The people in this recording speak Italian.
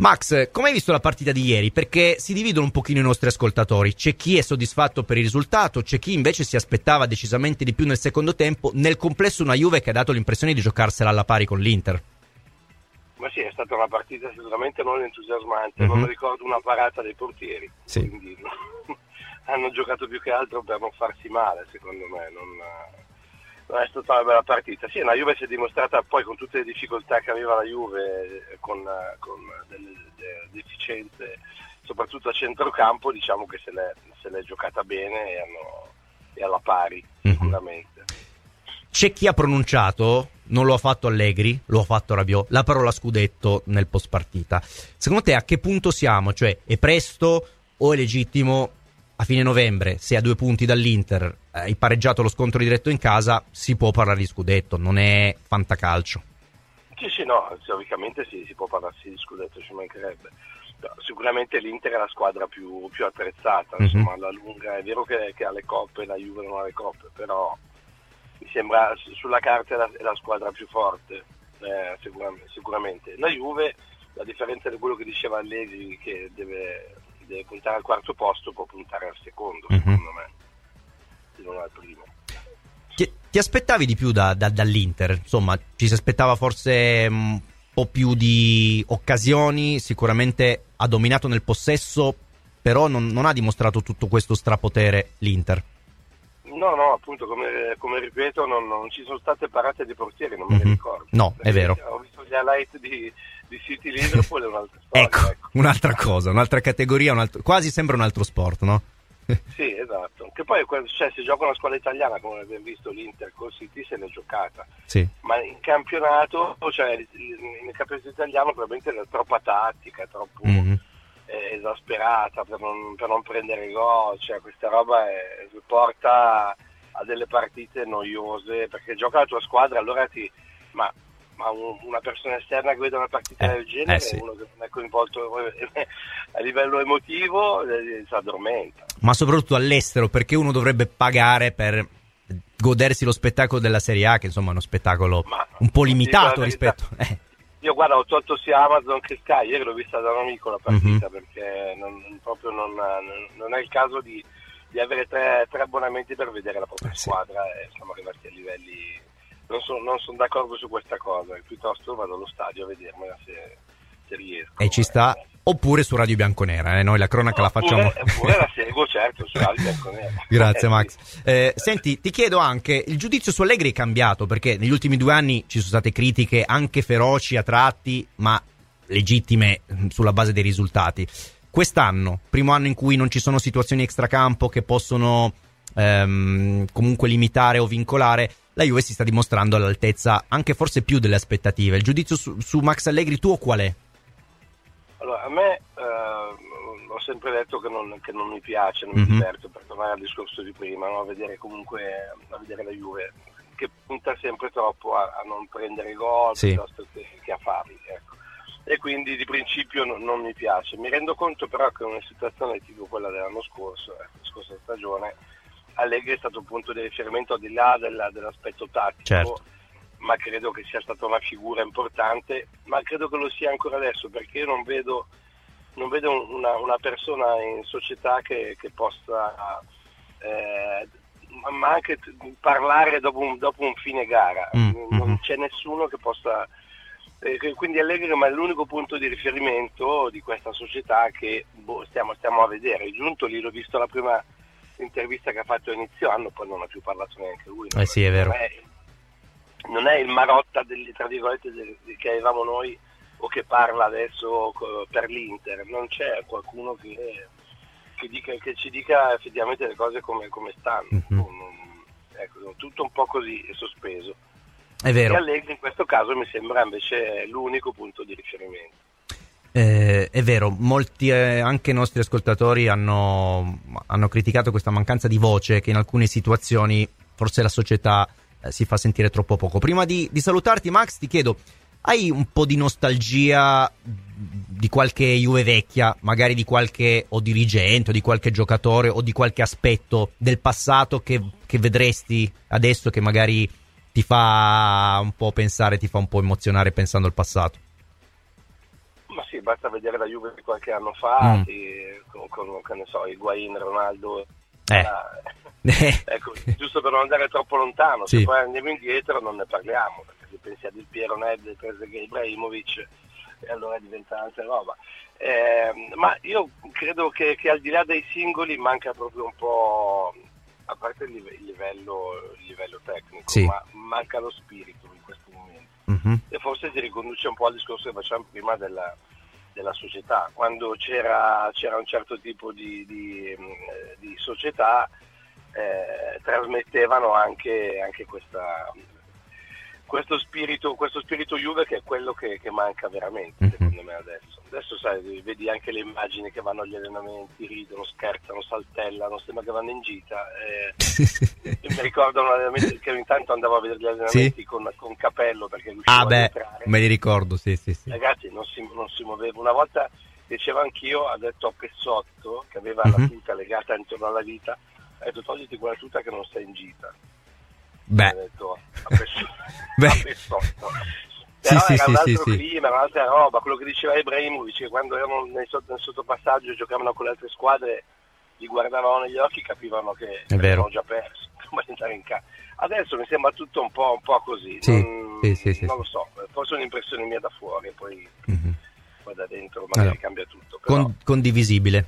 Max, come hai visto la partita di ieri? Perché si dividono un pochino i nostri ascoltatori. C'è chi è soddisfatto per il risultato, c'è chi invece si aspettava decisamente di più nel secondo tempo. Nel complesso una Juve che ha dato l'impressione di giocarsela alla pari con l'Inter. Ma sì, è stata una partita sicuramente non entusiasmante, mm-hmm. non ricordo una parata dei portieri, sì. quindi hanno giocato più che altro per non farsi male, secondo me. Non, è stata una bella partita. Sì, la Juve si è dimostrata poi con tutte le difficoltà che aveva la Juve, con, con delle, delle deficienze, soprattutto a centrocampo, diciamo che se l'è, se l'è giocata bene e, hanno, e alla pari, mm-hmm. sicuramente. C'è chi ha pronunciato, non lo ha fatto Allegri, lo ha fatto Rabiot, la parola scudetto nel post partita. Secondo te a che punto siamo? Cioè è presto o è legittimo a fine novembre, se a due punti dall'Inter eh, hai pareggiato lo scontro diretto in casa, si può parlare di scudetto, non è fantacalcio. Sì, sì, no, teoricamente sì, si può parlare di scudetto, ci mancherebbe. Sicuramente l'Inter è la squadra più, più attrezzata, mm-hmm. insomma, alla lunga è vero che, che, ha le coppe, la Juve non ha le coppe, però mi sembra sulla carta è la, è la squadra più forte, eh, sicuramente, sicuramente. La Juve, la differenza di quello che diceva Allegri, che deve deve puntare al quarto posto può puntare al secondo, mm-hmm. secondo me, se non al primo. Ti, ti aspettavi di più da, da, dall'Inter? Insomma, ci si aspettava forse un po' più di occasioni, sicuramente ha dominato nel possesso, però non, non ha dimostrato tutto questo strapotere l'Inter. No, no, appunto, come, come ripeto, non, non, ci sono state parate di portieri, non me mm-hmm. ne ricordo. No, è vero. Ho visto gli highlight di, di City Liverpool è un'altra storia. ecco, ecco, un'altra cosa, un'altra categoria, un altro, quasi sembra un altro sport, no? sì, esatto. Che poi cioè, se gioca una squadra italiana, come abbiamo visto l'Inter con City, se l'è giocata. Sì. Ma in campionato, cioè nel campionato italiano probabilmente è troppa tattica, troppo mm-hmm. eh, esasperata per non, per non, prendere gol, cioè questa roba è, porta a delle partite noiose, perché gioca la tua squadra, allora ti... Ma ma un, una persona esterna che vede una partita eh, del genere, eh sì. uno che non è coinvolto a livello emotivo, eh, si addormenta. Ma soprattutto all'estero, perché uno dovrebbe pagare per godersi lo spettacolo della Serie A, che insomma è uno spettacolo ma, un po' limitato rispetto... Eh. Io guarda, ho tolto sia Amazon che Sky, ieri l'ho vista da un amico la partita mm-hmm. perché non, proprio non, non, è il caso di, di avere tre, tre, abbonamenti per vedere la propria eh, squadra sì. e siamo arrivati a livelli non sono, sono d'accordo su questa cosa, piuttosto vado allo stadio a vedermela se, se riesco. E ci sta, oppure su Radio Bianconera, eh? noi la cronaca no, la facciamo. Oppure la seguo, certo, su Radio Bianconera. Grazie Max. Eh, senti, ti chiedo anche, il giudizio su Allegri è cambiato, perché negli ultimi due anni ci sono state critiche anche feroci a tratti, ma legittime mm, sulla base dei risultati. Quest'anno, primo anno in cui non ci sono situazioni extracampo che possono ehm, comunque limitare o vincolare, la Juve si sta dimostrando all'altezza anche forse più delle aspettative. Il giudizio su, su Max Allegri tuo qual è? Allora, a me eh, ho sempre detto che non, che non, mi piace, non mm-hmm. mi mhm. diverto per tornare al discorso di prima, no? a vedere comunque a vedere la Juve che punta sempre troppo a, a non prendere gol sì. piuttosto che, che, a farli. Ecco. E quindi di principio non, non, mi piace. Mi rendo conto però che una situazione tipo quella dell'anno scorso, eh, la scorsa stagione, Allegri è stato un punto di riferimento al di là della, dell'aspetto tattico, certo. ma credo che sia stata una figura importante, ma credo che lo sia ancora adesso perché io non vedo, non vedo una, una, persona in società che, che possa eh, ma anche parlare dopo un, dopo un fine gara, mm-hmm. non c'è nessuno che possa... Eh, quindi Allegri è l'unico punto di riferimento di questa società che boh, stiamo, stiamo, a vedere. È giunto lì, l'ho visto la prima intervista che ha fatto inizio anno, poi non ha più parlato neanche lui. Eh sì, è vero. Non è, non è il Marotta degli, tra virgolette del, che avevamo noi o che parla adesso per l'Inter, non c'è qualcuno che, che, dica, che ci dica effettivamente le cose come, come stanno. Mm-hmm. Ecco, tutto un po' così è sospeso. È vero. E Allegri in questo caso mi sembra invece l'unico punto di riferimento. Eh, è vero, molti eh, anche i nostri ascoltatori hanno, hanno, criticato questa mancanza di voce che in alcune situazioni forse la società eh, si fa sentire troppo poco. Prima di, di, salutarti, Max, ti chiedo: hai un po' di nostalgia di qualche Juve vecchia, magari di qualche o dirigente o di qualche giocatore o di qualche aspetto del passato che, che vedresti adesso che magari ti fa un po' pensare, ti fa un po' emozionare pensando al passato? Basta vedere la Juve di qualche anno fa, mm. e, con, con, con so, Higuain, Ronaldo, eh. ecco, giusto per non andare troppo lontano, sì. se poi andiamo indietro non ne parliamo, perché se pensi a Del Piero, Ned, Trezeguet, Ibrahimovic, e allora diventa altra roba. Eh, ma io credo che, che, al di là dei singoli manca proprio un po', a parte il livello, il livello tecnico, sì. ma manca lo spirito in questo momento. Mm-hmm. E forse si riconduce un po' al discorso che facciamo prima della, della società. Quando c'era, c'era, un certo tipo di, di, di società eh, trasmettevano anche, anche questa, questo spirito, questo spirito Juve che è quello che, che manca veramente, mm-hmm. Me adesso. Adesso sai, vedi anche le immagini che vanno agli allenamenti, ridono, scherzano, saltellano, sembra che vanno in gita. Eh, mi ricordo un allenamento che intanto andavo a vedere gli allenamenti sì. con, con Capello perché riuscivo ah, beh, entrare. me li ricordo, sì, sì, sì. Ragazzi, non si, non si muoveva. Una volta dicevo anch'io, ha detto a Pezzotto, che aveva mm-hmm. la mhm. tuta legata intorno alla vita, ha detto togliti quella tuta che non stai in gita. Beh. Detto, a Pessotto. Però sì, era sì, un altro sì, clima, sì. un'altra roba, quello che diceva Ibrahimovic, che quando erano nel, nel sottopassaggio giocavano con le altre squadre, li guardavano negli occhi, capivano che avevano già perso. Adesso mi sembra tutto un po', un po così, sì, non, non lo so, forse è un'impressione mia da fuori, poi, mm-hmm. poi da dentro magari allora, cambia tutto. Però... Con, condivisibile.